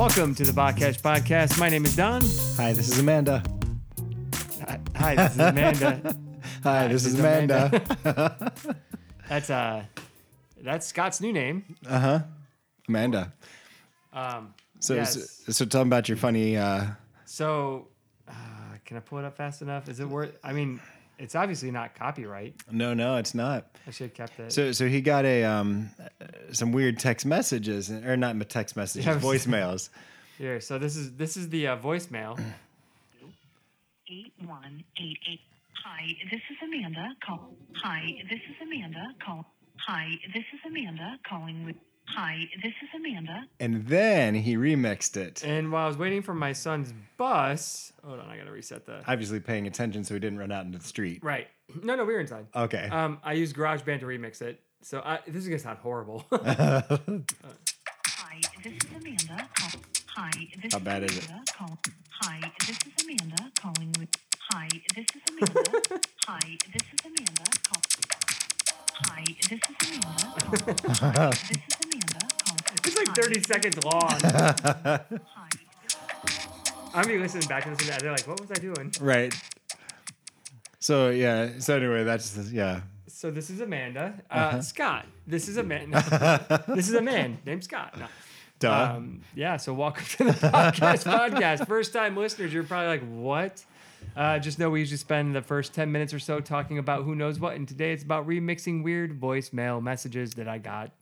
Welcome to the Baqash Podcast. My name is Don. Hi, this is Amanda. Hi, hi, this is Amanda. Hi, this is Amanda. That's uh, that's Scott's new name. Uh huh. Amanda. Um, So, yes. so, so tell me about your funny. Uh, So, uh, can I pull it up fast enough? Is it worth? I mean, it's obviously not copyright. no, no, it's not. I should have kept it. So, so he got a um, uh, some weird text messages, or not text messages, Yeah. voicemails. Here, so this is this is the uh, voicemail. 8188. Hi, this is Amanda. Call. Hi, this is Amanda. Call. Hi, this is Amanda calling with. Hi, this is Amanda. And then he remixed it, And while I was waiting for my son's bus, hold on, I gotta reset that. obviously paying attention so he didn't run out into the street. Right. No, no, we were inside. Okay. Um, I used GarageBand to remix it. So I, this is gonna sound horrible. Hi, this is Amanda. Call. Hi, this How is bad is it? Amanda. Call. Hi, this is Amanda calling with. Hi, this is Amanda. Hi, this is Amanda. Call. Hi, this is Amanda. This is Amanda. It's like 30 seconds long. I'm gonna be listening back to this and they're like, what was I doing? right. So yeah. So anyway, that's the- yeah. So this is Amanda. Uh, Uh-huh. Scott. This is a man. this is a man named Scott. No. Duh. Um, yeah, so welcome to the podcast podcast. First time listeners, you're probably like, what? Uh, just know we usually spend the first 10 minutes or so talking about who knows what. And today it's about remixing weird voicemail messages that I got.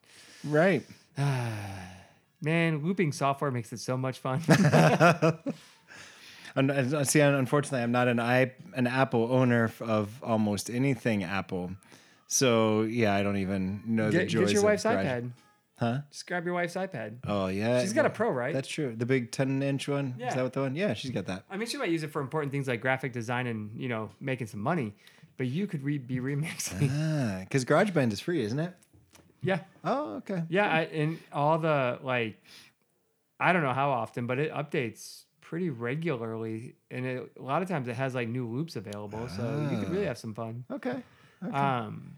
right. Man, looping software makes it so much fun. Un- See, unfortunately, I'm not an i an Apple owner of almost anything Apple. So yeah, I don't even know the get, joys get your wife's Garage- iPad. Huh? Just grab your wife's iPad. Oh yeah, She's got a Pro, right? That's true. The big 10 inch one. Yeah. Is that what the one? Yeah, she's got that. I mean, she might use it for important things like graphic design and, you know, making some money. But you could re- be remixing. Ah, because GarageBand is free, isn't it? yeah. Oh, okay. Yeah, I, and all the like, I don't know how often, but it updates pretty regularly, and it, a lot of times it has like new loops available, so you could really have some fun. Okay. Um,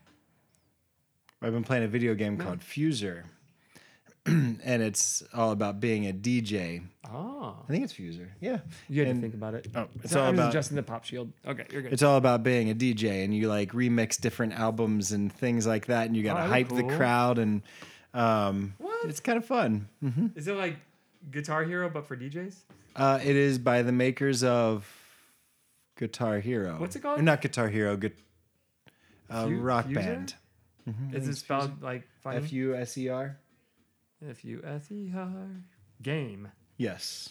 I've been playing a video game called Fuser, and it's all about being a DJ. oh, I think it's Fuser. Yeah. you had And to think about it. Oh, it's all I'm about- adjusting the pop shield. Okay, you're good. It's all about being a DJ, and you like remix different albums and things like that, and you got to Oh, hype be the crowd, and um, What? it's kind of fun. hmm Is it like Guitar Hero but for DJs? Uh, it is by the makers of Guitar Hero. What's it called? Or not Guitar Hero, gu- uh, Fu- Rock Fuser? Band. Is it spelled like? F U S E R. F U S E R game. Yes.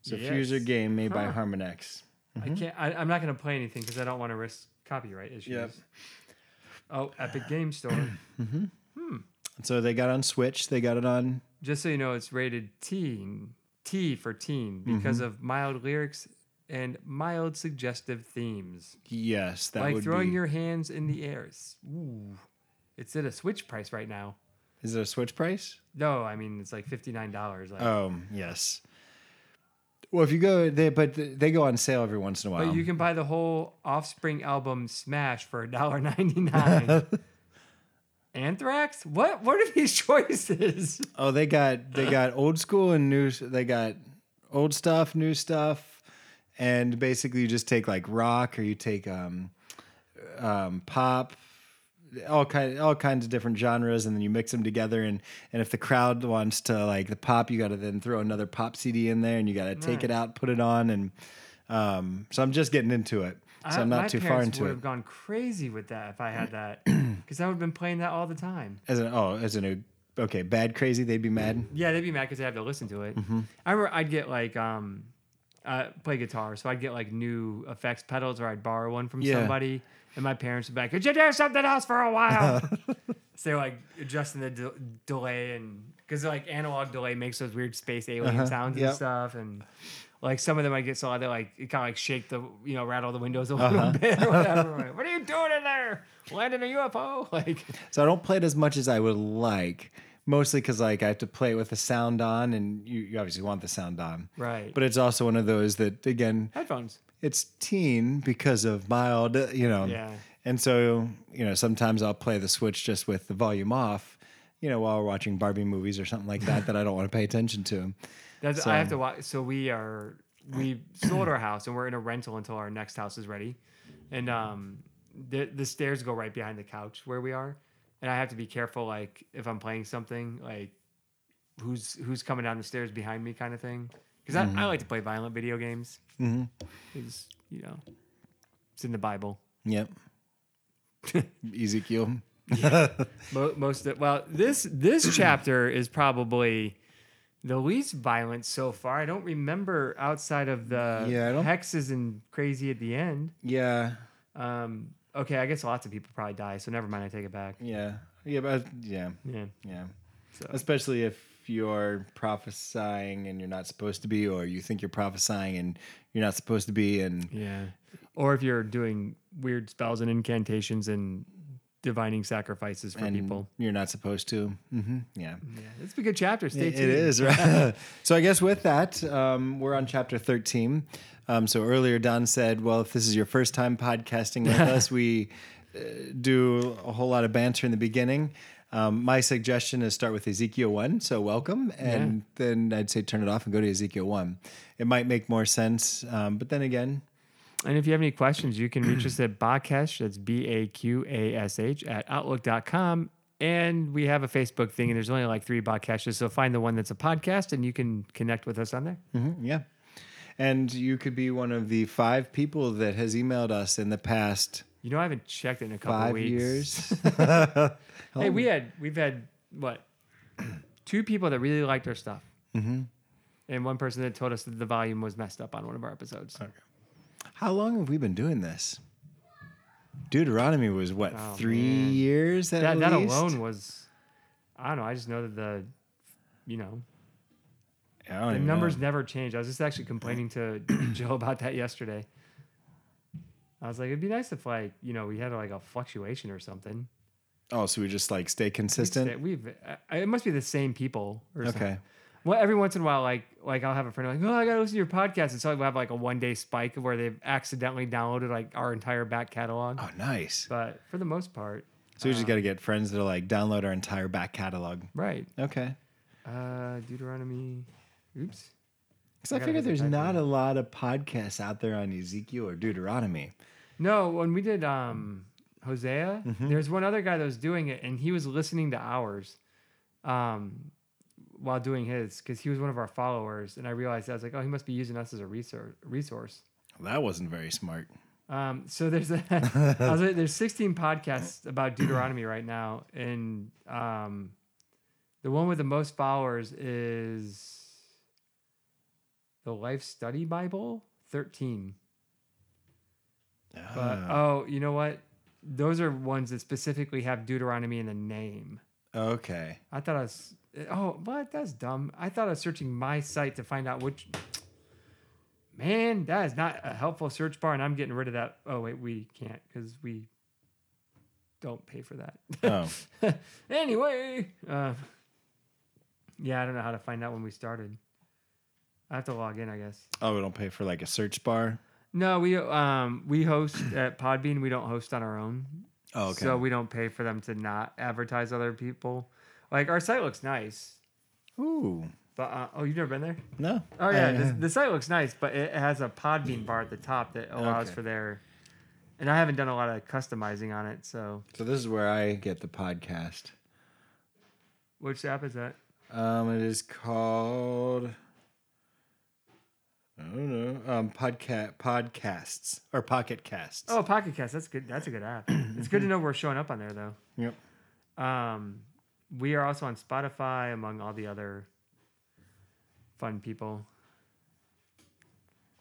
It's a Yes. Fuser game made by Huh. Harmonix. I can't. I, I'm not going to play anything because I don't want to risk copyright issues. Yep. Oh, Epic Game Store. Mhm. Hmm. So they got on Switch. They got it on. Just so you know, it's rated teen, T for teen, because Mm-hmm. of mild lyrics and mild suggestive themes, Yes, that like throwing be. your hands in the air. Ooh, it's at a Switch price right now. Is it a Switch price? No, I mean it's like fifty nine dollars. Like, Oh, yes. Well, if you go, they but they go on sale every once in a while. but you can buy the whole Offspring album Smash for $1.99. Anthrax? What? What are these choices? Oh, they got they got old school and new. They got old stuff, new stuff, and basically you just take like rock or you take um, um, pop, all kind all kinds of different genres, and then you mix them together. And and if the crowd wants to like the pop, you got to then throw another pop CD in there, and you got to take it out, put it on, and um, so I'm just getting into it. So I- I'm not too far into would it. have gone crazy with that if I had that, because I would have been playing that all the time. As an oh, as an okay, bad crazy, they'd be mad. Yeah, they'd be mad because they have to listen to it. Mm-hmm. I remember I'd get like um, uh, play guitar, so I'd get like new effects pedals, or I'd borrow one from Yeah. somebody, and my parents would be like, "Could you do something else for a while?" so they're like adjusting the de- delay and because like analog delay makes those weird space alien Uh-huh, sounds and stuff, and like some of them I get so loud they like it kind of like shake the you know rattle the windows a little Uh-huh. bit or whatever. Like, what are you doing in there? Landing a UFO? Like. So I don't play it as much as I would like, mostly because like I have to play it with the sound on, and you, you obviously want the sound on. Right. But it's also one of those that again, Headphones. It's teen because of mild, you know. Yeah. And so you know, sometimes I'll play the Switch just with the volume off, you know, while we're watching Barbie movies or something like that that I don't want to pay attention to. That's So- I have to watch. So we are we sold our house and we're in a rental until our next house is ready, and um the the stairs go right behind the couch where we are, and I have to be careful like if I'm playing something like who's who's coming down the stairs behind me kind of thing because I, I like to play violent video games Mm-hmm. because you know it's in the Bible. Yep. Ezekiel. Mo- most of, well this this chapter is probably the least violent so far i don't remember outside of the Yeah, hexes and crazy at the end Yeah. um okay i guess lots of people probably die so never mind i take it back Yeah. Yeah. But yeah. yeah Yeah. so Especially if you're prophesying and you're not supposed to be, or you think you're prophesying and you're not supposed to be, and yeah or if you're doing weird spells and incantations and divining sacrifices for and people you're not supposed to. hmm Yeah. yeah it's a good chapter stay It tuned is right. so I guess with that, um, we're on chapter thirteen. Um, so earlier, Don said, "Well, if this is your first time podcasting with us, we uh, do a whole lot of banter in the beginning." Um, my suggestion is start with Ezekiel one. So welcome, and then I'd say turn it off and go to Ezekiel one. It might make more sense, um, but then again, And if you have any questions, you can reach us at Baqash, that's B A Q A S H, at outlook.com. And we have a Facebook thing, and there's only like three Baqashes. So find the one that's a podcast, and you can connect with us on there. Mhm, yeah. And you could be one of the five people that has emailed us in the past You know, I haven't checked it in a couple five weeks. years. Hey, we had we've had what two people that really liked our stuff, mm-hmm. and one person that told us that the volume was messed up on one of our episodes. How long have we been doing this? Deuteronomy was what Oh, three man. years at That that alone was, I don't know. I just know that the, you know, the numbers know. never change. I was just actually complaining to Joe about that yesterday. I was like, it'd be nice if like you know we had like a fluctuation or something. Oh, so we just like stay consistent. We've uh, it must be the same people. Or something. Okay. Well, every once in a while, like like I'll have a friend like, oh, I gotta listen to your podcast, and so we'll have like a one day spike where they've accidentally downloaded like our entire back catalog. Oh, nice. But for the most part, So we just got to get friends that are like download our entire back catalog. right? Okay. Uh, Deuteronomy. Oops. Because I, I gotta figure there's not a lot of podcasts out there on Ezekiel or Deuteronomy. No, when we did um Hosea, Mm-hmm. there's one other guy that was doing it, and he was listening to ours, um, while doing his because he was one of our followers, and I realized I was like, oh, he must be using us as a resource. Resource. That wasn't very smart. Um, so there's a, I was like, there's 16 podcasts about Deuteronomy right now, and um, the one with the most followers is the Life Study Bible, 13. But Ah, oh, you know what? Those are ones that specifically have Deuteronomy in the name. okay. I thought I was. Oh, but That's dumb. I thought I was searching my site to find out which. Man, that is not a helpful search bar, and I'm getting rid of that. Oh wait, we can't because we don't pay for that. Oh, anyway, uh, yeah, I don't know how to find out when we started. I have to log in, I guess. oh, we don't pay for like a search bar. No, we um we host at Podbean. We don't host on our own. Oh, okay. So we don't pay for them to not advertise other people. Like our site looks nice, Ooh, but uh, oh, you've never been there? no. Oh yeah, the, the site looks nice, but it has a Podbean bar at the top that allows Okay. for their. And I haven't done a lot of customizing on it, so so this is where I get the podcast. which app is that? Um, it is called. I don't know. Um, podcast podcasts or pocket casts. Oh, Pocket casts. That's good. That's a good app. it's good to know we're showing up on there though. Yep. Um, we are also on Spotify among all the other fun people.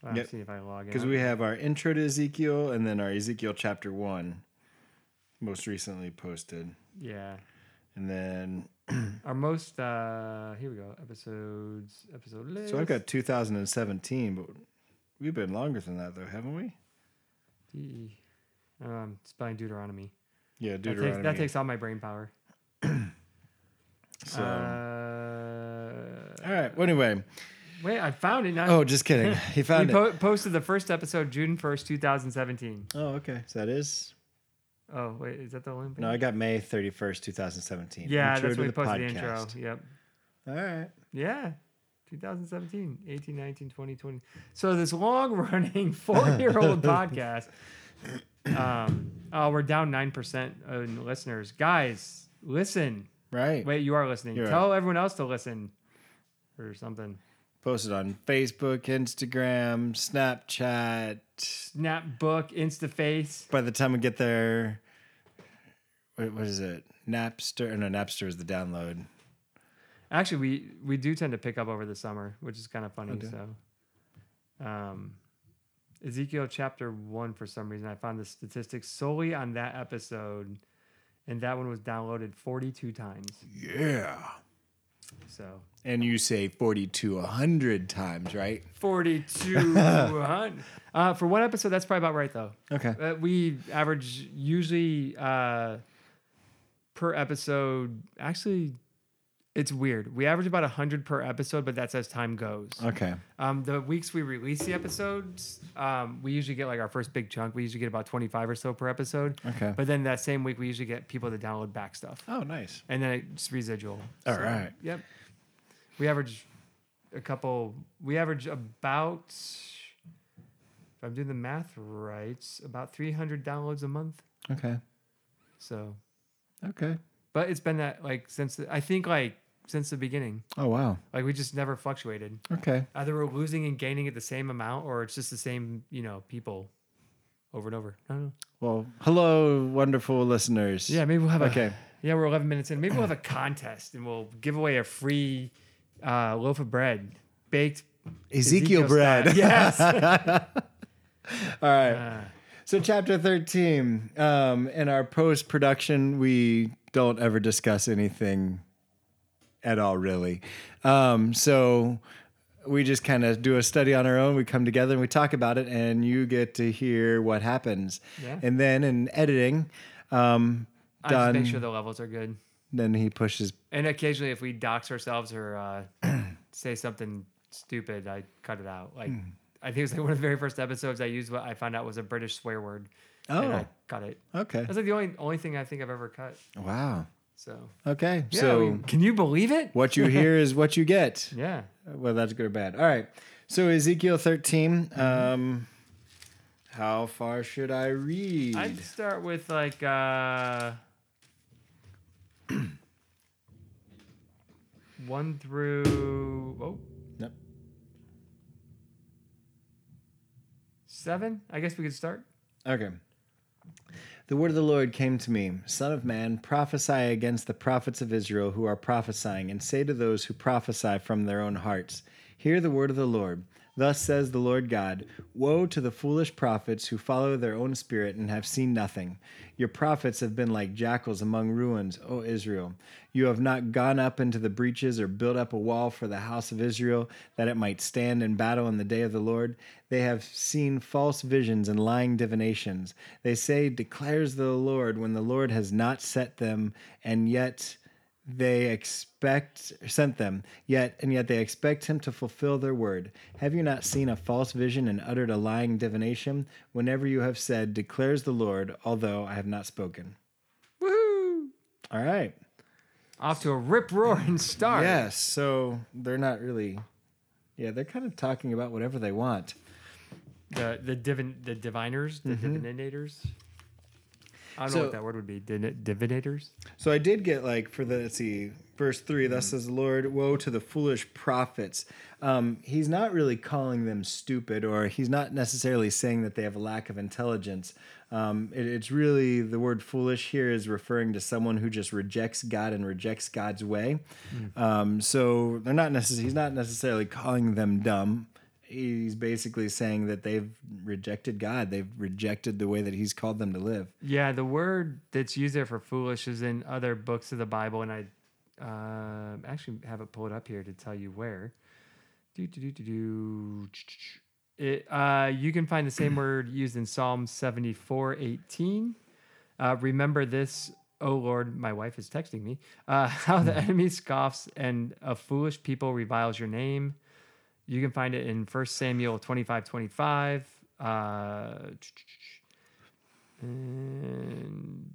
Well, Yep. See if I log in. Because we have our intro to Ezekiel and then our Ezekiel chapter one, most recently posted, yeah. and then Our most uh here we go episodes episode list. so I've got 2017, but we've been longer than that though, haven't we? the um spelling Deuteronomy. Yeah, That Deuteronomy. takes, that takes all my brain power. so. Uh, all right. Well, anyway. wait, I found it now. Oh, just kidding. He we found it. po- posted the first episode June first, two thousand seventeen. oh, okay. So that is. Oh wait, is that the link? No, I got May 31st, 2017. yeah, Intro that's when we the posted the intro. Yep. All right. Yeah. 2017, 18, 19, 20, 20. So this long running four year old podcast. Um, oh, we're down 9% in listeners. Guys, listen. Right. Wait, you are listening. You're Tell everyone else to listen or something. Posted on Facebook, Instagram, Snapchat. Snapbook, InstaFace. By the time we get there, what, what is it? Napster? No, Napster is the download. Actually, we we do tend to pick up over the summer, which is kind of funny. Okay. So, um, Ezekiel chapter one, for some reason, I found the statistics solely on that episode, and that one was downloaded 42 times. Yeah. So, And you say 40 to 100 times, right? 42. uh, for one episode, that's probably about right, though. Okay. Uh, we average usually uh, per episode. Actually, it's weird. We average about 100 per episode, but that's as time goes. Okay. Um, the weeks we release the episodes, um, we usually get like our first big chunk. We usually get about 25 or so per episode. Okay. But then that same week, we usually get people to download back stuff. Oh, nice. And then it's residual. All right. Yep. We average a couple, we average about, if I'm doing the math right, about 300 downloads a month. Okay. So, Okay. but it's been that like since, I think like since the beginning. Oh, wow. Like we just never fluctuated. Okay. Either we're losing and gaining at the same amount, or it's just the same, you know, people over and over. I don't know. Well, hello, wonderful listeners. Yeah, maybe we'll have a. Okay. Yeah, we're 11 minutes in. Maybe we'll have a contest and we'll give away a free uh, loaf of bread, baked Ezekiel, style. bread. Yes. All right. Uh, So, chapter 13. Um, in our post production, we don't ever discuss anything at all, really. Um, so, we just kind of do a study on our own. We come together and we talk about it, and you get to hear what happens. Yeah. And then in editing, um, I just make sure the levels are good. then he pushes. And occasionally, if we dox ourselves or uh, say something stupid, I cut it out. Like, I think it was like one of the very first episodes I used what I found out was a British swear word. And Oh, I cut it. okay. That's like the only only thing I think I've ever cut. Wow. So, Okay. yeah, so, I mean, can you believe it? what you hear is what you get. Yeah. Well, that's good or bad. All right. So Ezekiel 13. Um, how far should I read? I'd start with like uh one through oh Yep. seven. I guess we could start. Okay. The word of the Lord came to me Son of man, prophesy against the prophets of Israel who are prophesying, and say to those who prophesy from their own hearts, Hear the word of the Lord. Thus says the Lord God Woe to the foolish prophets who follow their own spirit and have seen nothing. Your prophets have been like jackals among ruins, O Israel. You have not gone up into the breaches or built up a wall for the house of Israel that it might stand in battle in the day of the Lord. They have seen false visions and lying divinations. They say, Declares the Lord, when the Lord has not set them, and yet they expect sent them yet and yet they expect him to fulfill their word have you not seen a false vision and uttered a lying divination whenever you have said declares the lord although i have not spoken Woohoo! all right Off to a rip roaring start. yes so they're not really yeah they're kind of talking about whatever they want The the divin the diviners, the mm-hmm. divinators. I don't So- know what that word would be. Divin- divinators. So I did get like for the let's see, verse three. Thus says the Lord, "Woe to the foolish prophets." Um, he's not really calling them stupid, or he's not necessarily saying that they have a lack of intelligence. Um, it, it's really the word "foolish" here is referring to someone who just rejects God and rejects God's way. Um, so they're not necessarily. He's not necessarily calling them dumb. He's basically saying that they've rejected God. They've rejected the way that He's called them to live. Yeah, the word that's used there for foolish is in other books of the Bible, and I uh, actually have it pulled up here to tell you where. Do do do do do. It, uh, you can find the same word used in Psalm seventy four eighteen. Uh, remember this, O Lord. My wife is texting me. Uh, how the enemy scoffs and a foolish people reviles your name. You can find it in 1 Samuel 25 25. Uh, and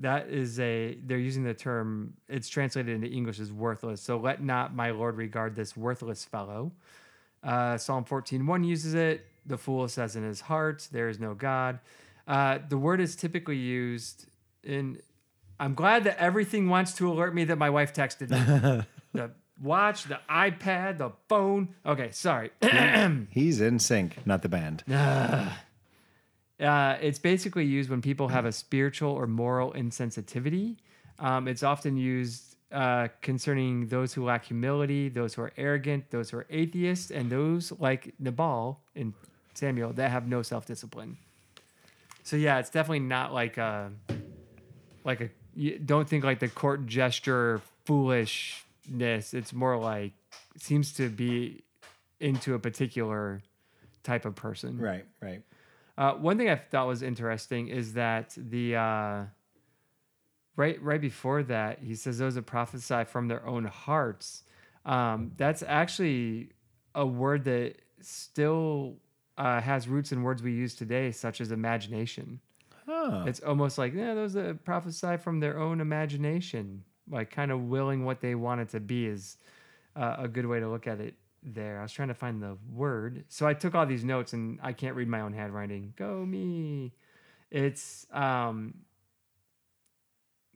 that is a they're using the term it's translated into english as worthless. So let not my lord regard this worthless fellow. Uh, psalm 14 1 uses it. The fool says in his heart there is no god. Uh, the word is typically used in i'm glad that everything wants to alert me that my wife texted me. The watch the ipad the phone okay sorry He's in sync, not the band. Uh, it's basically used when people have a spiritual or moral insensitivity. Um, it's often used uh, concerning those who lack humility, those who are arrogant, those who are atheists, and those like Nabal and Samuel that have no self discipline. So yeah, it's definitely not like a like a. Don't think like the court gesture foolishness. It's more like seems to be into a particular type of person. Right, right. Uh, one thing I thought was interesting is that the uh, right right before that he says those that prophesy from their own hearts. Um, that's actually a word that still uh, has roots in words we use today, such as imagination. Oh, It's almost like yeah, those that prophesy from their own imagination, like kind of willing what they want it to be, is uh, a good way to look at it. There, I was trying to find the word, so I took all these notes, and I can't read my own handwriting. Go me! It's um,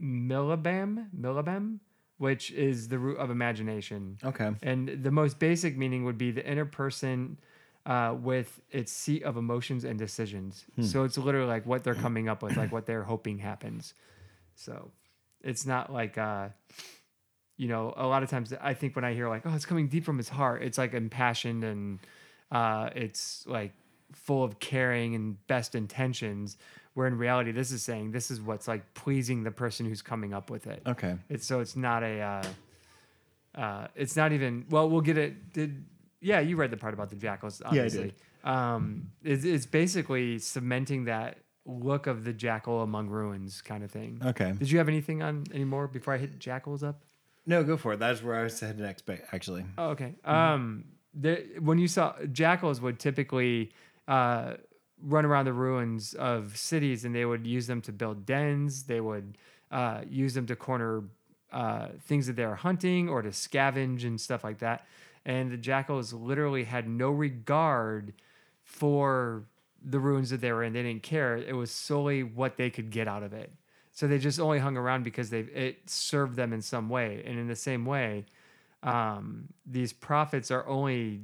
millibam, millibam, which is the root of imagination. okay. And the most basic meaning would be the inner person uh, with its seat of emotions and decisions. So it's literally like what they're coming up with, like what they're hoping happens. So it's not like, uh, you know, a lot of times I think when I hear like, oh, it's coming deep from his heart, it's like impassioned and uh, it's like full of caring and best intentions. Where in reality, this is saying this is what's like pleasing the person who's coming up with it. Okay. It's so it's not a. Uh, uh, it's not even. Well, we'll get it. Did yeah? You read the part about the jackals, I did. obviously. Um, it's, it's basically cementing that look of the jackal among ruins kind of thing. Okay. Did you have anything on anymore before I hit jackals up? No, go for it. That's where I was headed next, ba- actually. Oh, okay. Mm-hmm. Um, the, when you saw jackals would typically uh, run around the ruins of cities, and they would use them to build dens. They would uh, use them to corner uh, things that they are hunting or to scavenge and stuff like that. And the jackals literally had no regard for the ruins that they were in. They didn't care. It was solely what they could get out of it. So they just only hung around because they it served them in some way. And in the same way, um, these prophets are only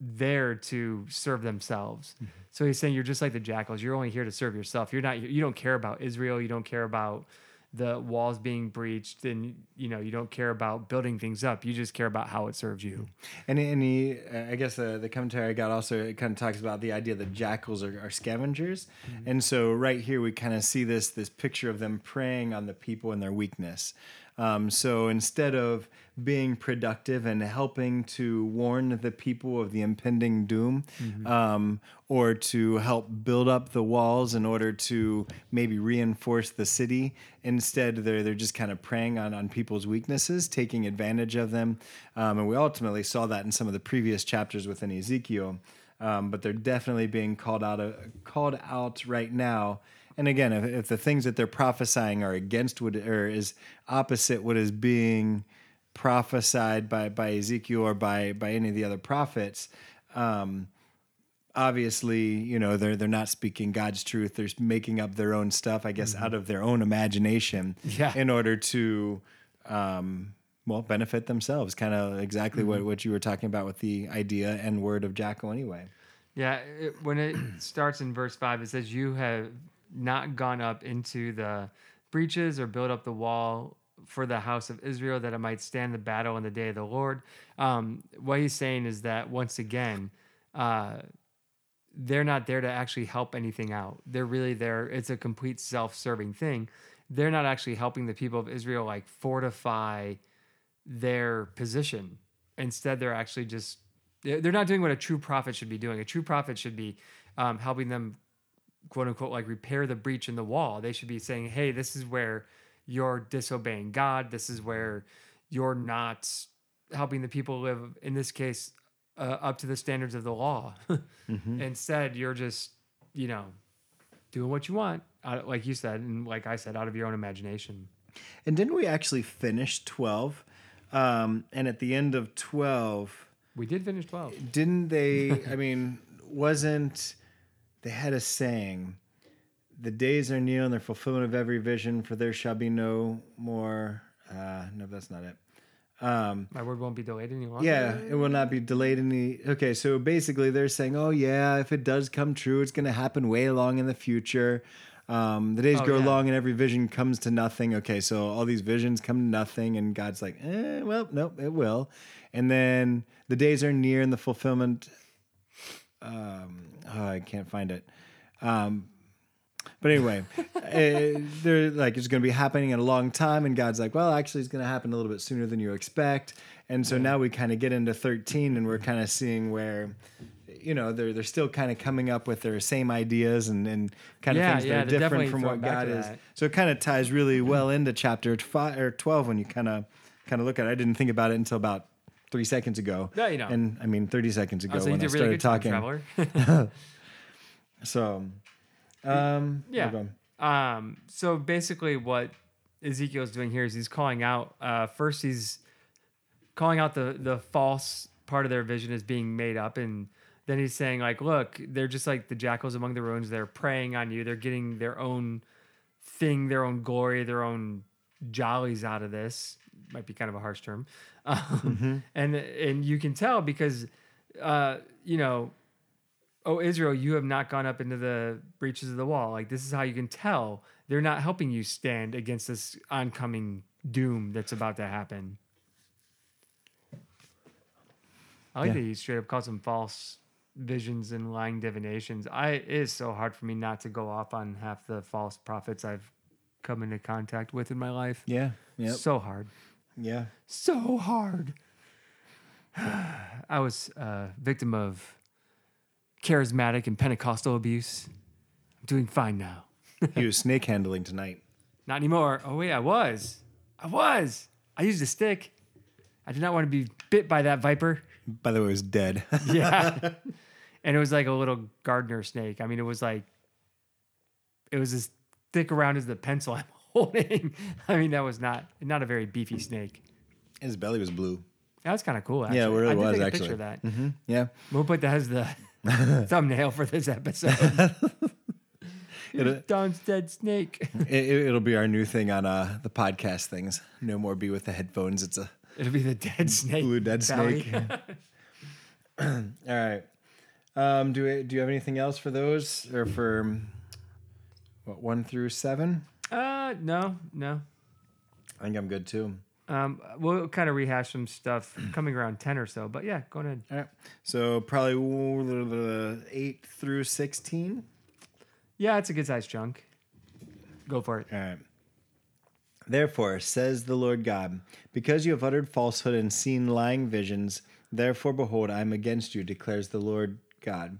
there to serve themselves. So he's saying you're just like the jackals. You're only here to serve yourself. You're not. You don't care about Israel. You don't care about the walls being breached, and you know you don't care about building things up. You just care about how it serves you. And, and he, uh, I guess the, the commentary I got also it kind of talks about the idea that jackals are, are scavengers, and so right here we kind of see this this picture of them preying on the people and their weakness. Um, so instead of being productive and helping to warn the people of the impending doom, um, or to help build up the walls in order to maybe reinforce the city, instead they're they're just kind of preying on on people's weaknesses, taking advantage of them, um, and we ultimately saw that in some of the previous chapters within Ezekiel. Um, but they're definitely being called out uh, called out right now. And again, if, if the things that they're prophesying are against what or is opposite what is being prophesied by by Ezekiel or by by any of the other prophets, um, obviously, you know, they're they're not speaking God's truth. They're making up their own stuff, I guess, out of their own imagination, Yeah. in order to, um, well, benefit themselves. Kind of exactly what what you were talking about with the idea and word of Jacko, anyway. Yeah, it, when it starts in verse 5, it says, You have not gone up into the breaches or built up the wall for the house of Israel that it might stand the battle in the day of the Lord. Um, what he's saying is that once again, uh, they're not there to actually help anything out. They're really there. It's a complete self serving thing. They're not actually helping the people of Israel like fortify their position. Instead, they're actually just they're not doing what a true prophet should be doing. A true prophet should be um, helping them, quote unquote, like repair the breach in the wall. They should be saying, "Hey, this is where you're disobeying God. This is where you're not helping the people live. In this case, uh, up to the standards of the law. Instead, you're just, you know, doing what you want, out, like you said, and like I said, out of your own imagination. And didn't we actually finish 12? Um, and at the end of 12, We did finish 12. didn't they? I mean, wasn't they had a saying, "The days are near and the fulfillment of every vision, for there shall be no more." Uh, no, that's not it. Um, My word won't be delayed any longer. yeah, it will not be delayed any. Okay, so basically, they're saying, "Oh yeah, if it does come true, it's going to happen way long in the future." Um, the days Oh, grow yeah. long and every vision comes to nothing. Okay, so all these visions come to nothing, and God's like, eh, "Well, nope, it will." And then the days are near and the fulfillment. Um, oh, I can't find it. Um, but anyway, eh, they're like it's going to be happening in a long time, and God's like, well, actually, it's going to happen a little bit sooner than you expect. And so now we kind of get into thirteen, and we're kind of seeing where, you know, they're they're still kind of coming up with their same ideas and and kind of Yeah, things yeah, that are different from what God is. that. So it kind of ties really well into chapter five or twelve when you kind of kind of look at it. I didn't think about it until about three seconds ago. Yeah, you know. And I mean, thirty seconds ago Oh, so when I really started talking. So, um, Yeah. Um, so basically, what Ezekiel's doing here is he's calling out. Uh, first, he's calling out the the false part of their vision as being made up, and then he's saying like, "Look, they're just like the jackals among the ruins. They're preying on you. They're getting their own thing, their own glory, their own jollies out of this." Might be kind of a harsh term, um, and and you can tell because, uh, you know, oh Israel, you have not gone up into the breaches of the wall. Like this is how you can tell they're not helping you stand against this oncoming doom that's about to happen. I like Yeah. that he straight up calls them false visions and lying divinations. I it is so hard for me not to go off on half the false prophets I've come into contact with in my life. Yeah. Yep. So hard yeah. so hard. I was a victim of charismatic and Pentecostal abuse. I'm doing fine now. He was snake handling tonight. Not anymore. Oh, wait, I was. I was. I used a stick. I did not want to be bit by that viper. By the way, it was dead. Yeah. and it was like a little gardener snake. I mean, it was like, it was as thick around as the pencil I'm holding. I mean, that was not not a very beefy snake. His belly was blue. That was kind of cool. Actually. Yeah, it really I did was, take a actually. picture of that. hmm Yeah. We'll put that as the thumbnail for this episode. It'll, Don's dead snake. it, it'll be our new thing on uh, the podcast things. No more be with the headphones. It's a It'll be the dead snake. blue dead belly. snake. All right. Um, do we, do you have anything else for those or for um, what one through seven? uh, no, no. I think I'm good too. Um, we'll kind of rehash some stuff coming around ten or so. But yeah, go ahead. All right. So probably uh, eight through sixteen. Yeah, it's a good sized chunk. Go for it. All right. Therefore, says the Lord God, because you have uttered falsehood and seen lying visions, therefore, behold, I am against you, declares the Lord God.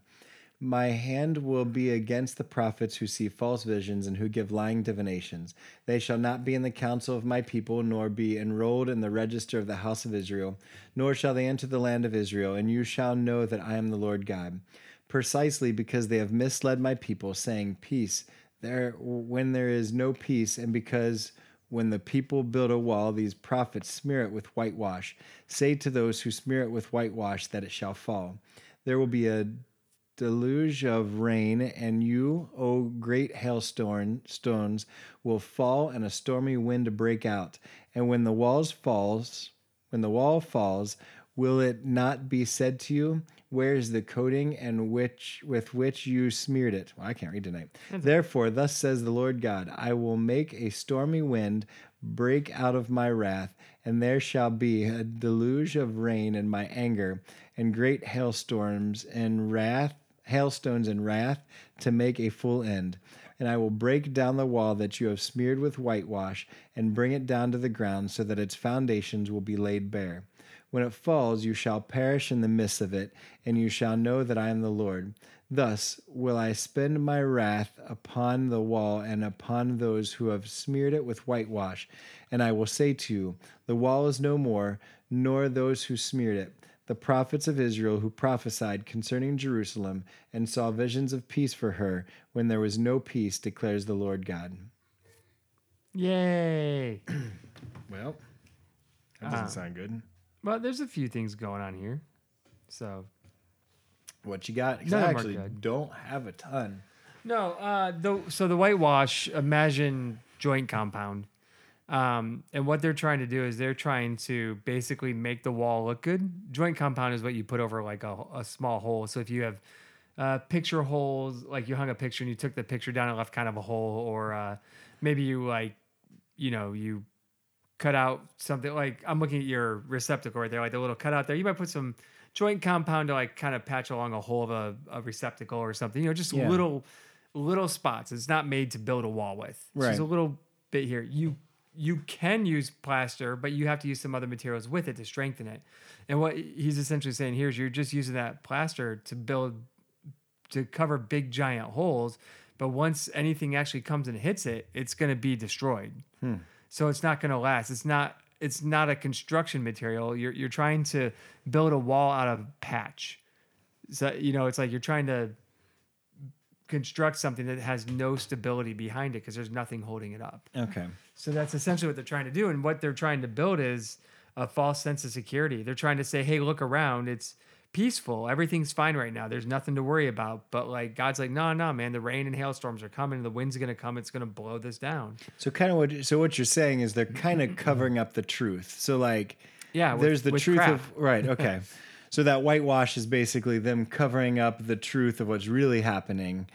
My hand will be against the prophets who see false visions and who give lying divinations. They shall not be in the council of my people, nor be enrolled in the register of the house of Israel, nor shall they enter the land of Israel, and you shall know that I am the Lord God. Precisely because they have misled my people, saying, Peace, there when there is no peace, and because when the people build a wall, these prophets smear it with whitewash. Say to those who smear it with whitewash that it shall fall. There will be a deluge of rain, and you, O great hailstone stones, will fall, and a stormy wind break out. And when the walls falls, when the wall falls, will it not be said to you, Where is the coating and which with which you smeared it? Well, I can't read tonight. Mm-hmm. Therefore, thus says the Lord God: I will make a stormy wind break out of my wrath, and there shall be a deluge of rain in my anger, and great hailstorms and wrath, hailstones and wrath, to make a full end. And I will break down the wall that you have smeared with whitewash, and bring it down to the ground, so that its foundations will be laid bare. When it falls, you shall perish in the midst of it, and you shall know that I am the Lord. Thus will I spend my wrath upon the wall and upon those who have smeared it with whitewash. And I will say to you, The wall is no more, nor those who smeared it, the prophets of Israel who prophesied concerning Jerusalem and saw visions of peace for her when there was no peace, declares the Lord God. Yay. Well, that doesn't sound good. well, there's a few things going on here. So What you got? I of 'em are actually don't have a ton. No, uh, the so the whitewash, imagine joint compound, um, and what they're trying to do is they're trying to basically make the wall look good. Joint compound is what you put over like a, a small hole. So if you have uh, picture holes, like you hung a picture and you took the picture down and left kind of a hole, or uh, maybe you like, you know, you cut out something like I'm looking at your receptacle right there, like the little cutout there. You might put some joint compound to like kind of patch along a hole of a, a receptacle or something. You know, just Yeah. little little spots. It's not made to build a wall with. It's just Right. a little bit here. You you can use plaster, but you have to use some other materials with it to strengthen it. And what he's essentially saying here is you're just using that plaster to build to cover big giant holes, but once anything actually comes and hits it, it's going to be destroyed. Hmm. So it's not going to last. It's not it's not a construction material. You're you're trying to build a wall out of patch. So you know, it's like you're trying to construct something that has no stability behind it because there's nothing holding it up. Okay. So that's essentially what they're trying to do. And what they're trying to build is a false sense of security. They're trying to say, hey, look around. It's peaceful. Everything's fine right now. There's nothing to worry about. But like God's like, no, no, man, the rain and hailstorms are coming. The wind's gonna come. It's gonna blow this down. So kind of what so what you're saying is they're kind of covering up the truth. So like Yeah, with- there's the truth crap. of right, okay. so that whitewash is basically them covering up the truth of what's really happening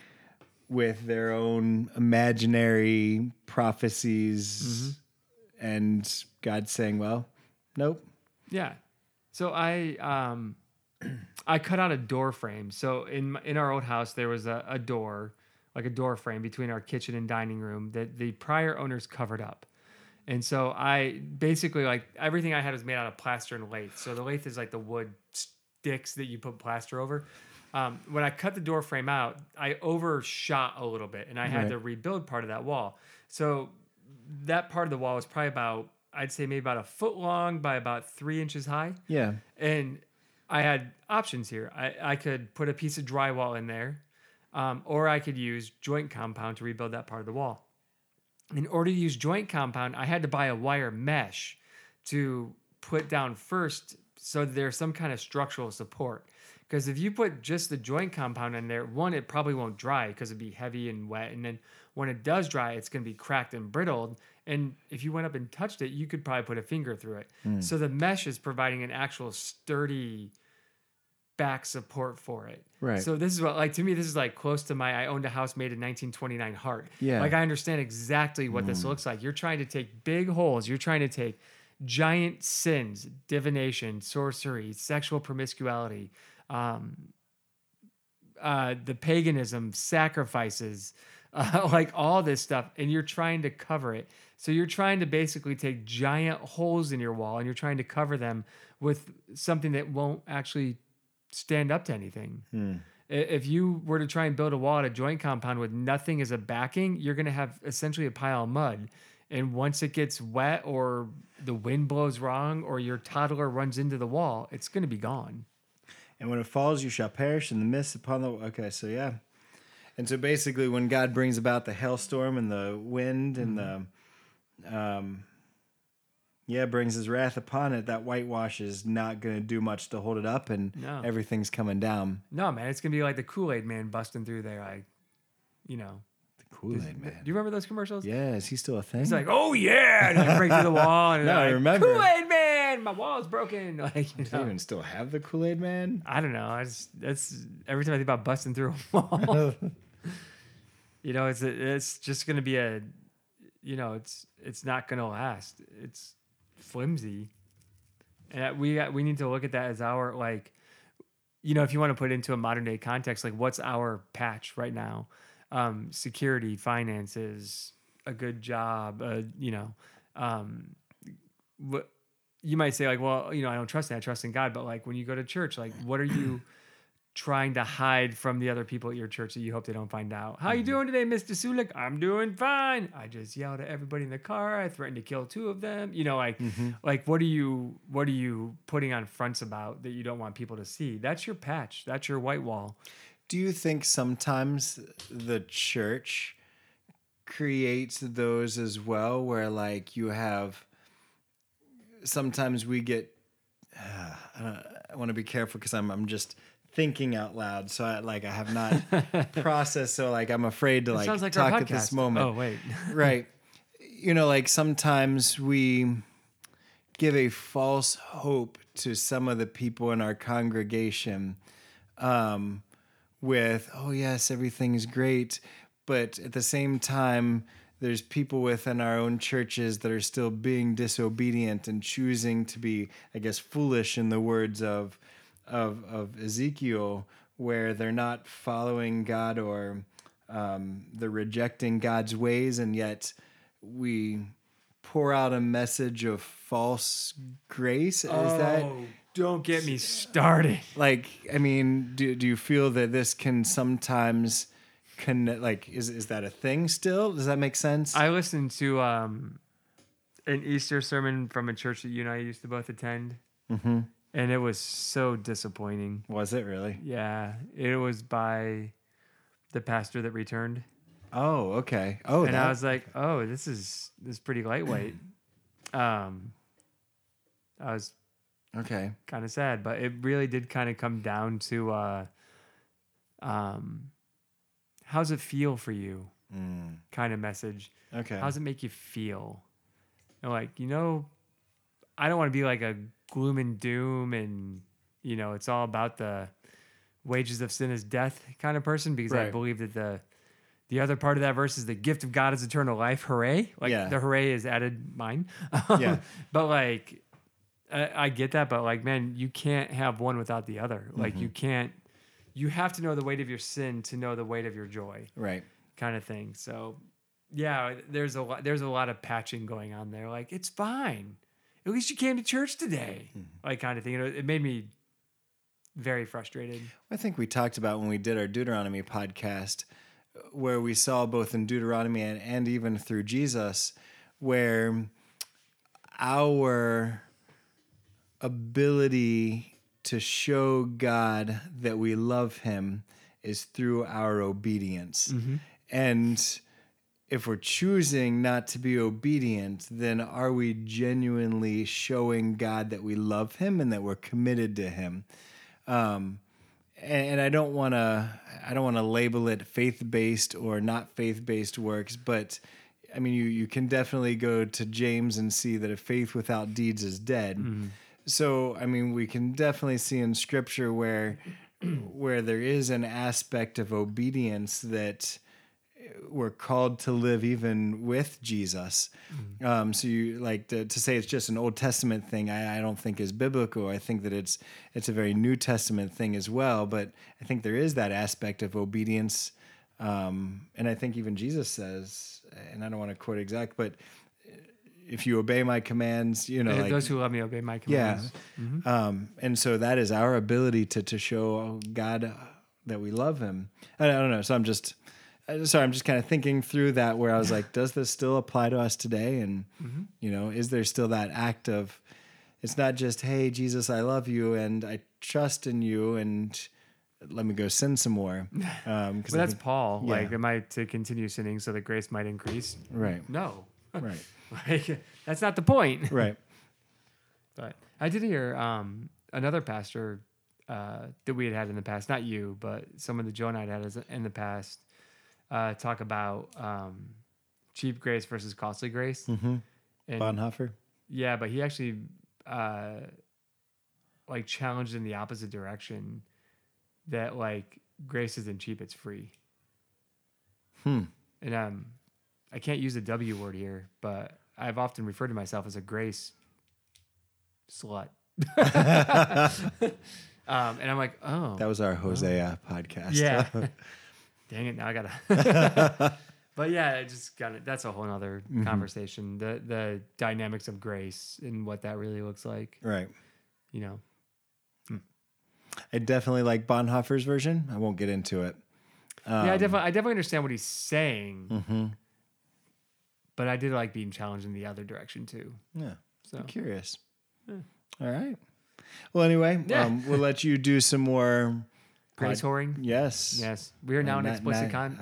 with their own imaginary prophecies Mm-hmm. and God saying, "Well, nope." Yeah. So I um I cut out a door frame. So in in our old house there was a, a door, like a door frame between our kitchen and dining room that the prior owners covered up. And so I basically like everything I had was made out of plaster and lathe. So the lathe is like the wood sticks that you put plaster over. Um, when I cut the door frame out, I overshot a little bit and I had Right. to rebuild part of that wall. So that part of the wall was probably about, I'd say maybe about a foot long by about three inches high. Yeah. And I had options here. I, I could put a piece of drywall in there, um, or I could use joint compound to rebuild that part of the wall. In order to use joint compound, I had to buy a wire mesh to put down first so that there's some kind of structural support. Because if you put just the joint compound in there, one, it probably won't dry because it'd be heavy and wet. And then when it does dry, it's going to be cracked and brittled. And if you went up and touched it, you could probably put a finger through it. Hmm. So the mesh is providing an actual sturdy back support for it. Right. So this is what like to me this is like close to my I owned a house made in 1929 heart. Yeah. Like I understand exactly what this looks like. You're trying to take big holes. You're trying to take giant sins, divination, sorcery, sexual promiscuity, um, uh, the paganism, sacrifices, uh, like all this stuff, and you're trying to cover it. So you're trying to basically take giant holes in your wall and you're trying to cover them with something that won't actually stand up to anything. I- If you were to try and build a wall at a joint compound with nothing as a backing, you're going to have essentially a pile of mud. And once it gets wet or the wind blows wrong or your toddler runs into the wall, it's going to be gone. And when it falls, you shall perish in the mist upon the. Okay, so yeah. And so basically, when God brings about the hailstorm and the wind and the, um, yeah, brings his wrath upon it, that whitewash is not going to do much to hold it up, and No. everything's coming down. No, man, it's going to be like the Kool Aid man busting through there. Like, you know, The Kool Aid Man. do you remember those commercials? Yeah, is he still a thing? He's like, oh yeah, and like break through the wall. And No, I remember. Kool Aid man, my wall's broken. Like, you Do they know. even still have the Kool Aid Man? I don't know. I just that's every time I think about busting through a wall. you know, it's it's just gonna be a, you know, it's it's not gonna last. It's flimsy, and we got, we need to look at that as our like, you know, if you want to put into a modern day context, like what's our patch right now? Um, security, finances, a good job, uh, you know, um, what you might say like, well, you know, I don't trust that. I trust in God. But like when you go to church, like what are you trying to hide from the other people at your church that you hope they don't find out. How you mm-hmm. doing today, Mr. Sulik? I'm doing fine. I just yelled at everybody in the car. I threatened to kill two of them. You know, like mm-hmm. like what are you what are you putting on fronts about that you don't want people to see? That's your patch. That's your white wall. Do you think sometimes the church creates those as well, where like you have sometimes we get, I, don't- I want to be careful because I'm, I'm just thinking out loud. So I like, I have not processed. So like, I'm afraid to like, like talk at this moment. Oh wait. right. You know, like sometimes we give a false hope to some of the people in our congregation um, with, oh, yes, everything's great. But at the same time, there's people within our own churches that are still being disobedient and choosing to be, I guess, foolish in the words of, of, of Ezekiel, where they're not following God or um, they're rejecting God's ways, and yet we pour out a message of false grace. Is that Oh, don't get me started. like? I mean, do do you feel that this can sometimes connect? Like, is is that a thing still? Does that make sense? I listened to um, an Easter sermon from a church that you and I used to both attend, mm-hmm. And it was so disappointing. Was it really? Yeah, it was by the pastor that returned, Oh, okay. Oh, and that, I was like, "Oh, this is this is pretty lightweight." um, I was okay. kind of sad, but it really did kind of come down to, uh, um, how's it feel for you? Mm, Kind of message. okay. How does it make you feel? And like, you know, I don't want to be like a gloom and doom and, you know, it's all about the wages of sin is death kind of person because I believe that the the other part of that verse is the gift of God is eternal life. Hooray. Like Yeah. the hooray is added mine. Yeah. but like, I, I get that. But like, man, you can't have one without the other. Like mm-hmm. you can't, you have to know the weight of your sin to know the weight of your joy Right. kind of thing. So, yeah, there's a lot. There's a lot of patching going on there. Like it's fine. At least you came to church today. Mm-hmm. Like kind of thing. You know, it made me very frustrated. I think we talked about when we did our Deuteronomy podcast, where we saw both in Deuteronomy and, and even through Jesus, where our ability to show God that we love Him is through our obedience. Mm-hmm. And if we're choosing not to be obedient, then are we genuinely showing God that we love Him and that we're committed to Him? Um, and, and I don't want to I don't want to label it faith based or not faith based works, but I mean you you can definitely go to James and see that a faith without deeds is dead. So I mean we can definitely see in Scripture where where there is an aspect of obedience that we're called to live even with Jesus. Um, so you like to, to say it's just an Old Testament thing. I, I don't think is biblical. I think that it's it's a very New Testament thing as well. But I think there is that aspect of obedience, um, and I think even Jesus says, and I don't want to quote exact, but if you obey my commands, you know, like Those who love me obey my yeah. commands. Um, and so that is our ability to to show God that we love Him. I, don't know. So I'm just sorry. I'm just kind of thinking through that where I was like, does this still apply to us today? And you know, is there still that act of? It's not just hey Jesus, I love you and I trust in you and let me go sin some more. Um, But that's Paul. yeah. Like, am I to continue sinning so that grace might increase? right, No. right, like, that's not the point. right. But I did hear um, another pastor uh, that we had had in the past, not you, but someone that Joe and I had had in the past, uh, talk about um, cheap grace versus costly grace. hmm And Bonhoeffer. yeah, but he actually uh, like challenged in the opposite direction that like grace isn't cheap, it's free. Hmm. And um, I can't use the W word here, but I've often referred to myself as a grace slut. um, and I'm like, oh, That was our Hosea podcast. yeah. Dang it! Now I gotta. but yeah, it just got it. That's a whole other Mm-hmm. conversation. The the dynamics of grace and what that really looks like. right. You know. I definitely like Bonhoeffer's version. I won't get into it. yeah, I definitely, I definitely understand what he's saying. Mm-hmm. But I did like being challenged in the other direction too. Yeah. So I'm curious. All right. Well, anyway, Yeah. um, we'll let you do some more pod- whoring. Yes. Yes, we are now in explicit con-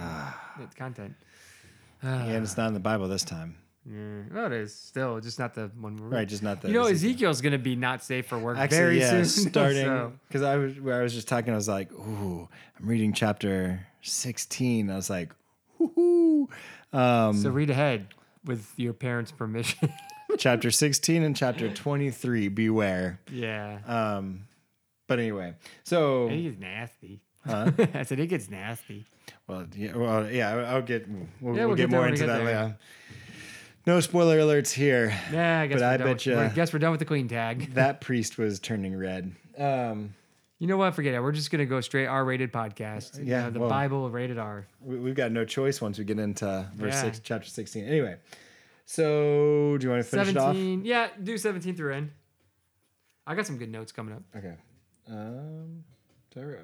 content. And it's not in the Bible this time. Yeah, well, it is still just not the one. We're Right. Just not the. You know, Ezekiel. Ezekiel's going to be not safe for work Actually, very yeah, soon. starting so- because I was where I was just talking. I was like, "Ooh, I'm reading chapter 16." I was like, "Woohoo!" Um, So read ahead with your parents' permission. chapter 16 and chapter 23. Beware. yeah. Um, but anyway, so it gets nasty. Huh? I said it gets nasty. well, yeah, well, yeah. I'll get we'll, Yeah, we'll we'll get get there more when we into get that. there. Yeah. No spoiler alerts here. Yeah, I guess. But we're I done bet with, ya- we're- guess we're done with the queen tag. That priest was turning red. Um, You know what? Forget it. We're just gonna go straight R-rated podcast. You Yeah, know, the well- Bible rated R. we, we've got no choice once we get into verse Yeah. six, chapter 16. Anyway, so do you want to finish it off? Seventeen. Yeah, do seventeen through end. I got some good notes coming up. Okay. Um, did I re-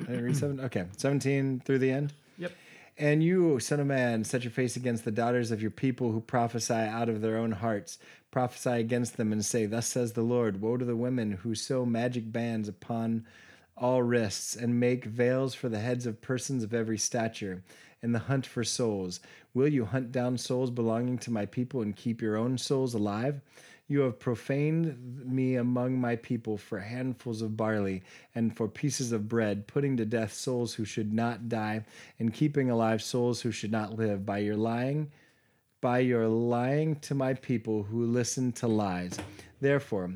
I didn't read seven. Okay, seventeen through the end. Yep. And you, son of man, set your face against the daughters of your people who prophesy out of their own hearts. Prophesy against them and say, Thus says the Lord Woe to the women who sew magic bands upon all wrists and make veils for the heads of persons of every stature in the hunt for souls. Will you hunt down souls belonging to my people and keep your own souls alive? You have profaned me among my people for handfuls of barley and for pieces of bread, putting to death souls who should not die and keeping alive souls who should not live by your lying by your lying to my people who listen to lies. Therefore,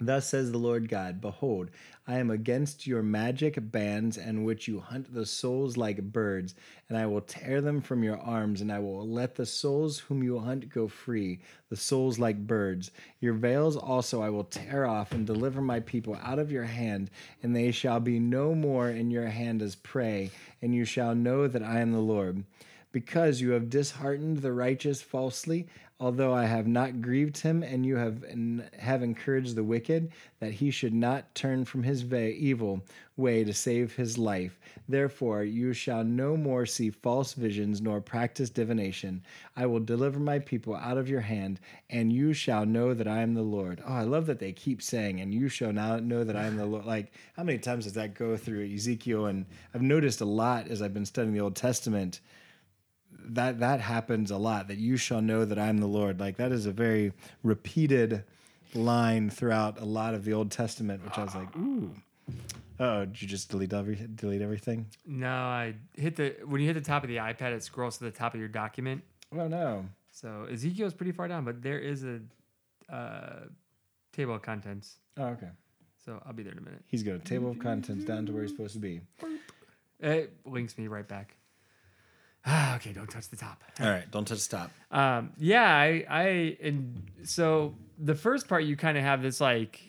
thus says the Lord God Behold, I am against your magic bands, and which you hunt the souls like birds, and I will tear them from your arms, and I will let the souls whom you hunt go free, the souls like birds. Your veils also I will tear off, and deliver my people out of your hand, and they shall be no more in your hand as prey, and you shall know that I am the Lord because you have disheartened the righteous falsely, although I have not grieved him, and you have have encouraged the wicked, that he should not turn from his va- evil way to save his life. Therefore, you shall no more see false visions nor practice divination. I will deliver my people out of your hand, and you shall know that I am the Lord. Oh, I love that they keep saying, "And you shall now know that I am the Lord." Like, how many times does that go through Ezekiel? And I've noticed a lot as I've been studying the Old Testament that that happens a lot that you shall know that I'm the Lord. Like that is a very repeated line throughout a lot of the Old Testament, which I was like, ooh. Oh, did you just delete every delete everything? No, I hit the when you hit the top of the iPad, it scrolls to the top of your document. Oh no. So Ezekiel's pretty far down, but there is a uh, table of contents. Oh, okay. So I'll be there in a minute. He's got a table of contents down to where he's supposed to be. It links me right back. Ah, okay, don't touch the top. All right, don't touch stop. Um, yeah, I, I, and so the first part you kind of have this like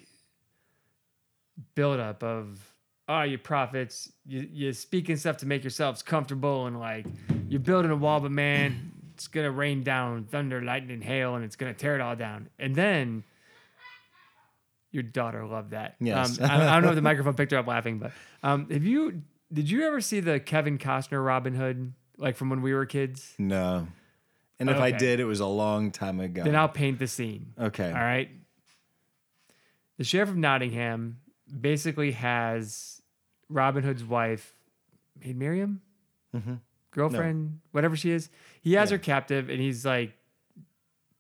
buildup of, oh, you prophets, you you speaking stuff to make yourselves comfortable, and like you're building a wall, but man, it's gonna rain down thunder, lightning, hail, and it's gonna tear it all down, and then. Your daughter loved that. Yes. Um, I, I don't know if the microphone picked her up laughing, but um, have you? Did you ever see the Kevin Costner Robin Hood, like from when we were kids? No. And if I did, it was a long time ago. Then I'll paint the scene. okay. All right. The sheriff of Nottingham basically has Robin Hood's wife, Maid Marian, girlfriend, whatever she is. He has Mm-hmm. Yeah. her captive, and he's like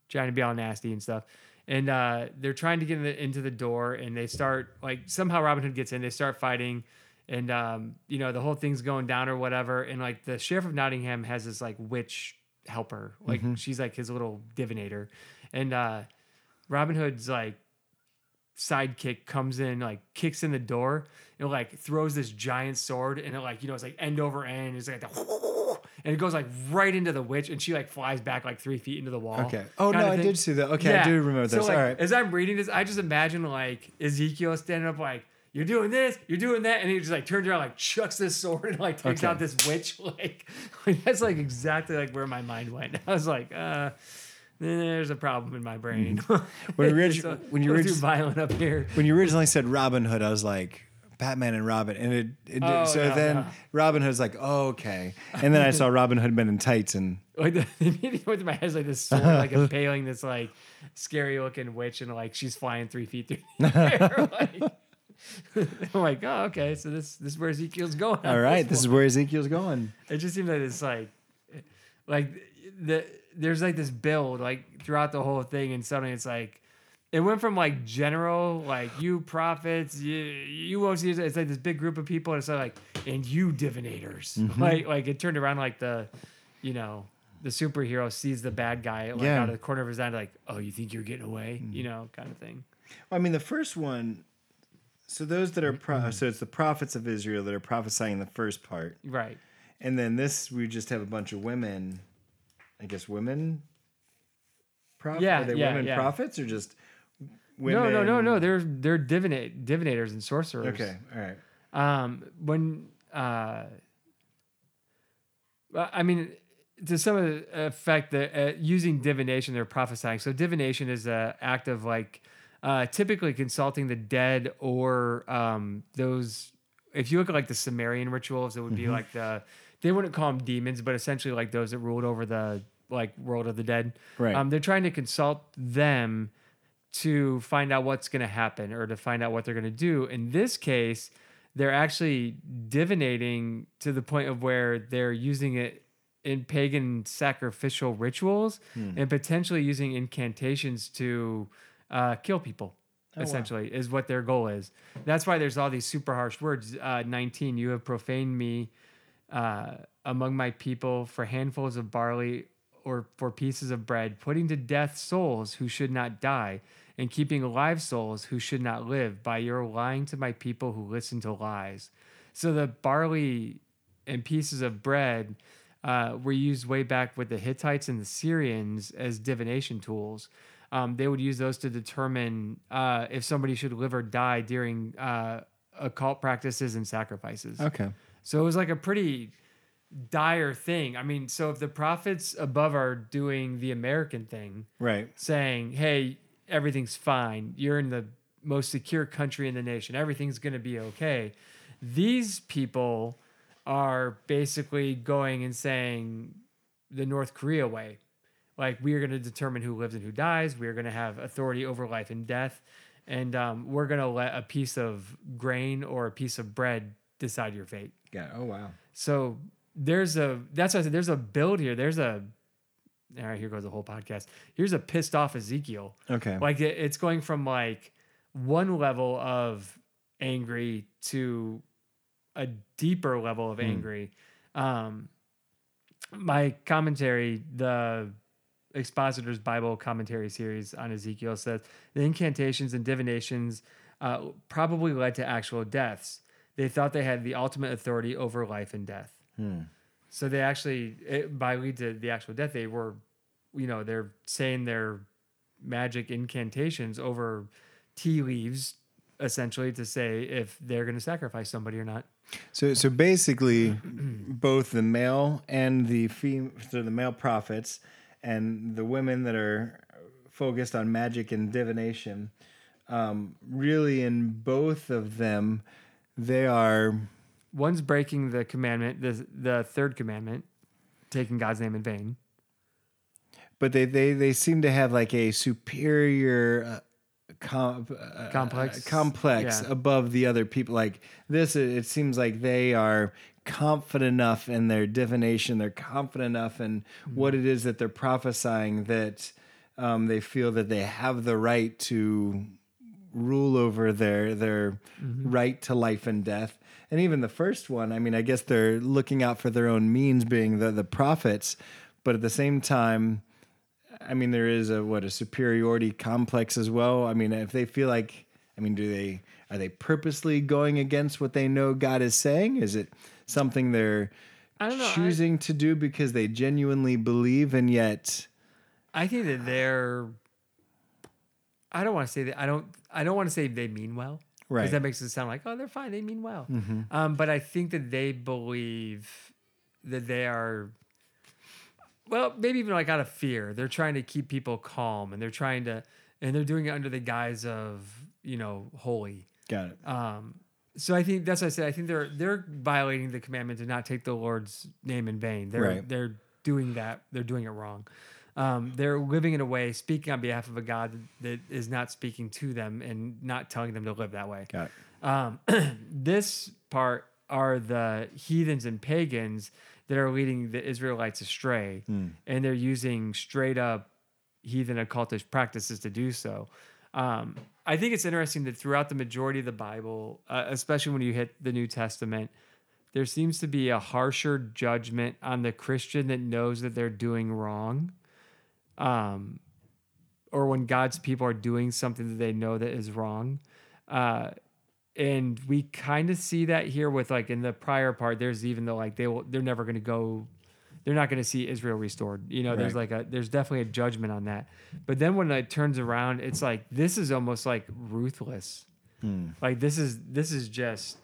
trying to be all nasty and stuff. And uh, they're trying to get in the, into the door, and they start like somehow Robin Hood gets in. They start fighting, and um, you know the whole thing's going down or whatever. And like the sheriff of Nottingham has this like witch helper, like Mm-hmm. she's like his little divinator, and uh, Robin Hood's like sidekick comes in, like kicks in the door, and like throws this giant sword, and it like you know it's like end over end. It's like the, and it goes like right into the witch, and she like flies back like three feet into the wall. Okay. Oh no, I did see that. Okay, yeah. I do remember So, this. like, All right. As I'm reading this, I just imagine like Ezekiel standing up like. You're doing this, you're doing that, and he just like turns around, like chucks this sword and like takes Okay. out this witch. Like, like, that's like exactly like where my mind went. I was like, uh, there's a problem in my brain. Mm-hmm. When orig- a when you orig- violent up here. When you originally said Robin Hood, I was like, Batman and Robin, and it, it Oh, so no, then no. Robin Hood's like, oh, okay, and then I saw Robin Hood men in tights, and Like the immediately went to my head like this sword, like impaling this like scary looking witch, and like she's flying three feet through the air. Like, I'm like, oh, okay, so this this is where Ezekiel's going. all right, this is where Ezekiel's going. It just seems like it's like, like the there's like this build like throughout the whole thing, and suddenly it's like, it went from like general like you prophets, you you won't see. It's like this big group of people, and it's like and you divinators, mm-hmm. like like it turned around like the, you know. The superhero sees the bad guy like Yeah. out of the corner of his eye, like, "Oh, you think you're getting away?" Mm. You know, kind of thing. I mean, the first one. So those that are pro- so it's the prophets of Israel that are prophesying the first part, Right. and then this we just have a bunch of women. I guess women. Prophet? Yeah, are they yeah, women yeah. prophets or just women? No, no, no, no. They're they're divinate divinators and sorcerers. Okay, all right. Um, when uh, I mean, to some of the effect that uh, using divination, they're prophesying. So divination is a act of like uh, typically consulting the dead or um, those. If you look at like the Sumerian rituals, it would be like the they wouldn't call them demons, but essentially like those that ruled over the like world of the dead. Right. Um, they're trying to consult them to find out what's going to happen or to find out what they're going to do. In this case, they're actually divinating to the point of where they're using it in pagan sacrificial rituals and potentially using incantations to uh, kill people. essentially, is what their goal is. That's why there's all these super harsh words. Uh, 19, you have profaned me uh, among my people for handfuls of barley or for pieces of bread, putting to death souls who should not die, and keeping alive souls who should not live by your lying to my people who listen to lies. So the barley and pieces of bread uh, were used way back with the Hittites and the Syrians as divination tools. Um, they would use those to determine uh, if somebody should live or die during uh, occult practices and sacrifices. Okay. So it was like a pretty dire thing. I mean, so if the prophets above are doing the American thing, Right. saying, "Hey, everything's fine. You're in the most secure country in the nation. Everything's going to be okay." These people are basically going and saying the North Korea way. Like we are going to determine who lives and who dies. We are going to have authority over life and death, and um, we're going to let a piece of grain or a piece of bread decide your fate. Yeah. Oh wow. So there's a that's why I said there's a build here. There's a all right. Here goes the whole podcast. Here's a pissed off Ezekiel. Okay. Like it, it's going from like one level of angry to a deeper level of angry. Um, my commentary, the Expositor's Bible commentary series on Ezekiel says the incantations and divinations uh, probably led to actual deaths. They thought they had the ultimate authority over life and death. So they actually, it, by lead to the actual death, they were, you know, they're saying their magic incantations over tea leaves, essentially, to say if they're going to sacrifice somebody or not. So so basically, both the male and the fem so the male prophets and the women that are focused on magic and divination, um, really in both of them, they are One's breaking the commandment, the the third commandment, taking God's name in vain. but they they they seem to have like a superior uh, com- uh, Complex. uh, complex Yeah. above the other people like this it, it seems like they are confident enough in their divination they're confident enough in what it is that they're prophesying that um, they feel that they have the right to rule over their their right to life and death. And even the first one i mean i guess they're looking out for their own means being the the prophets but at the same time i mean there is a what a superiority complex as well. I mean if they feel like i mean do they are they purposely going against what they know god is saying? Is it something they're I know, I- choosing to do because they genuinely believe and yet I think that they're. I don't want to say that. I don't. I don't want to say they mean well. Right. Because that makes it sound like, oh, they're fine. They mean well. Um, but I think that they believe that they are. Well, maybe even like out of fear, they're trying to keep people calm, and they're trying to, and they're doing it under the guise of you know holy. got it Um, so I think that's what I said. I think they're they're violating the commandment to not take the Lord's name in vain. They're Right. they're doing that. They're doing it wrong. Um, they're living in a way, speaking on behalf of a God that is not speaking to them and not telling them to live that way. Got it. Um, this part are the heathens and pagans that are leading the Israelites astray, and they're using straight up heathen occultish practices to do so. Um, I think it's interesting that throughout the majority of the Bible, uh, especially when you hit the New Testament, there seems to be a harsher judgment on the Christian that knows that they're doing wrong. Um, or when God's people are doing something that they know that is wrong. Uh, and we kind of see that here with like in the prior part, there's even the like they will they're never gonna go they're not gonna see Israel restored. You know, there's like a there's definitely a judgment on that. But then when it turns around, it's like this is almost like ruthless. Hmm. Like this is this is just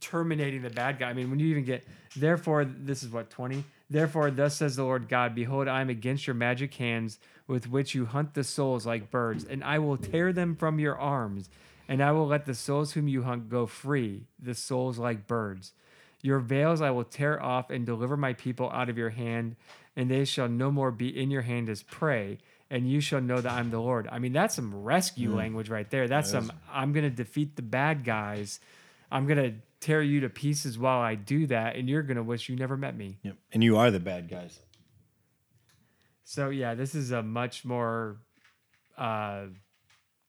terminating the bad guy. I mean, when you even get, therefore, this is what, 20? Therefore, thus says the Lord God, Behold, I am against your magic hands with which you hunt the souls like birds, and I will tear them from your arms, and I will let the souls whom you hunt go free, the souls like birds. Your veils I will tear off and deliver my people out of your hand, and they shall no more be in your hand as prey, and you shall know that I'm the Lord. I mean, that's some rescue language right there. That's some, I'm going to defeat the bad guys. I'm going to tear you to pieces while I do that, and you're going to wish you never met me. Yep. And you are the bad guys. So, yeah, this is a much more uh,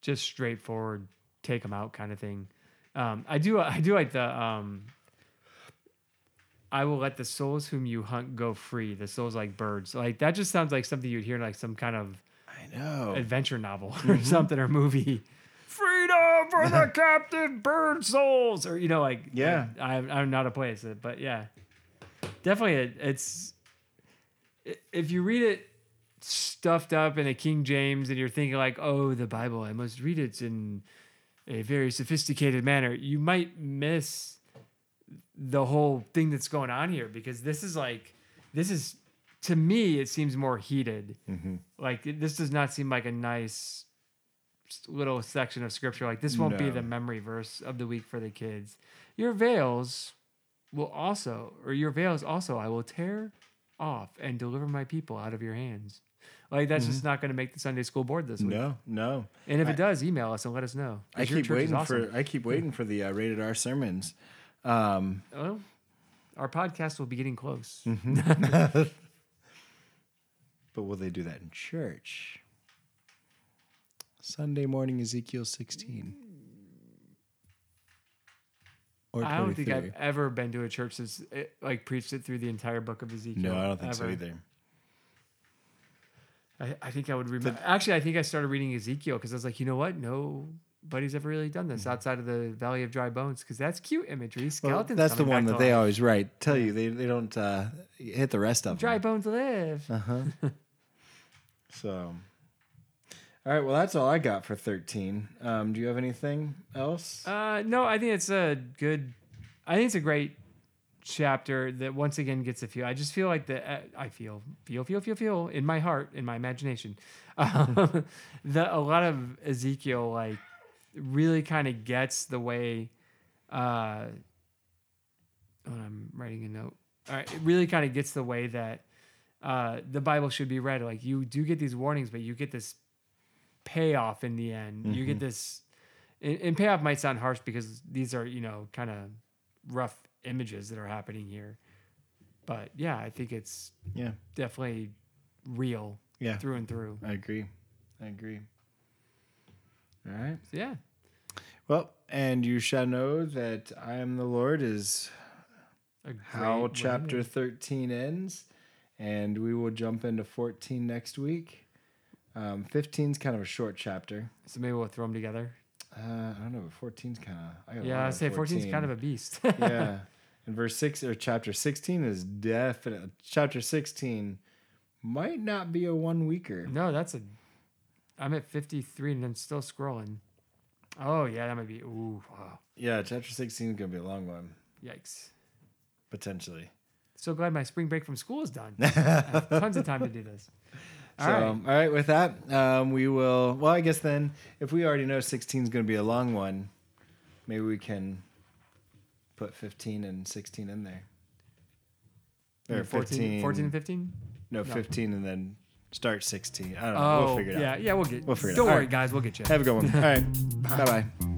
just straightforward, take them out kind of thing. Um, I do, I do like the, um, I will let the souls whom you hunt go free. The souls like birds. Like that just sounds like something you'd hear in like some kind of I know. adventure novel or mm-hmm. something or movie. Freedom for the captive bird souls, or you know, like Yeah. I, I'm not a place, but yeah, definitely it, it's if you read it stuffed up in a King James and you're thinking like, oh, the Bible, I must read it in a very sophisticated manner, you might miss the whole thing that's going on here because this is like this is to me it seems more heated. Like it- this does not seem like a nice little section of scripture. Like this won't be the memory verse of the week for the kids. Your veils will also or your veils also i will tear off and deliver my people out of your hands. Like that's just not going to make the sunday school board this week. No, no. and if it does email us and let us know I 'cause your keep church is waiting awesome. for I keep waiting for the uh, rated R sermons. Um, well our podcast will be getting close but will they do that in church? Sunday morning Ezekiel 16. Or I don't think I've ever been to a church that's eh, like preached it through the entire book of Ezekiel. No, I don't think so either. I, I think I would remember. Actually, I think I started reading Ezekiel because I was like, you know what? Nobody's ever really done this outside of the Valley of Dry Bones because that's cute imagery. Well, Skeletons. that's the one that they life. always write. Tell you they, they don't uh, hit the rest of them. Dry them. bones live. Uh huh. so, all right. Well, that's all I got for 13. Um, do you have anything else? Uh, no, I think it's a good. I think it's a great chapter that once again gets a feel. I just feel like the uh, I feel feel feel feel feel in my heart in my imagination. Um, that a lot of Ezekiel like really kind of gets the way. Uh, oh, I'm writing a note. All right, it really kind of gets the way that uh, the Bible should be read. Like you do get these warnings, but you get this payoff in the end. You get this, and, and payoff might sound harsh because these are you know kind of rough images that are happening here. But yeah, I think it's yeah. definitely real Yeah. through and through. I agree. I agree. All right. So yeah, Well, and you shall know that I am the Lord is how way chapter 13 ends, and we will jump into 14 next week. Um, 15 is kind of a short chapter. So maybe we'll throw them together. Uh, I don't know, but 14 is kind of. I got a Yeah, I say 14 is kind of a beast. yeah. And verse 6 or chapter 16 is definite. Chapter 16 might not be a one weeker. no, that's a. I'm at 53 and I'm still scrolling. Oh yeah, that might be. Ooh, wow, Yeah, chapter 16 is going to be a long one, yikes! potentially. So glad my spring break from school is done. I have tons of time to do this. All so, right. um, all right, with that, um, we will. Well, I guess then, if we already know 16 is going to be a long one, maybe we can put 15 and 16 in there. Or 14, 15, 14 and 15? No, 15 and then start 16. I don't know. Oh, we'll figure it yeah, out. yeah, we'll get. We'll figure it Don't out. worry, All right. guys, we'll get you. Have a good one. All right. Bye bye.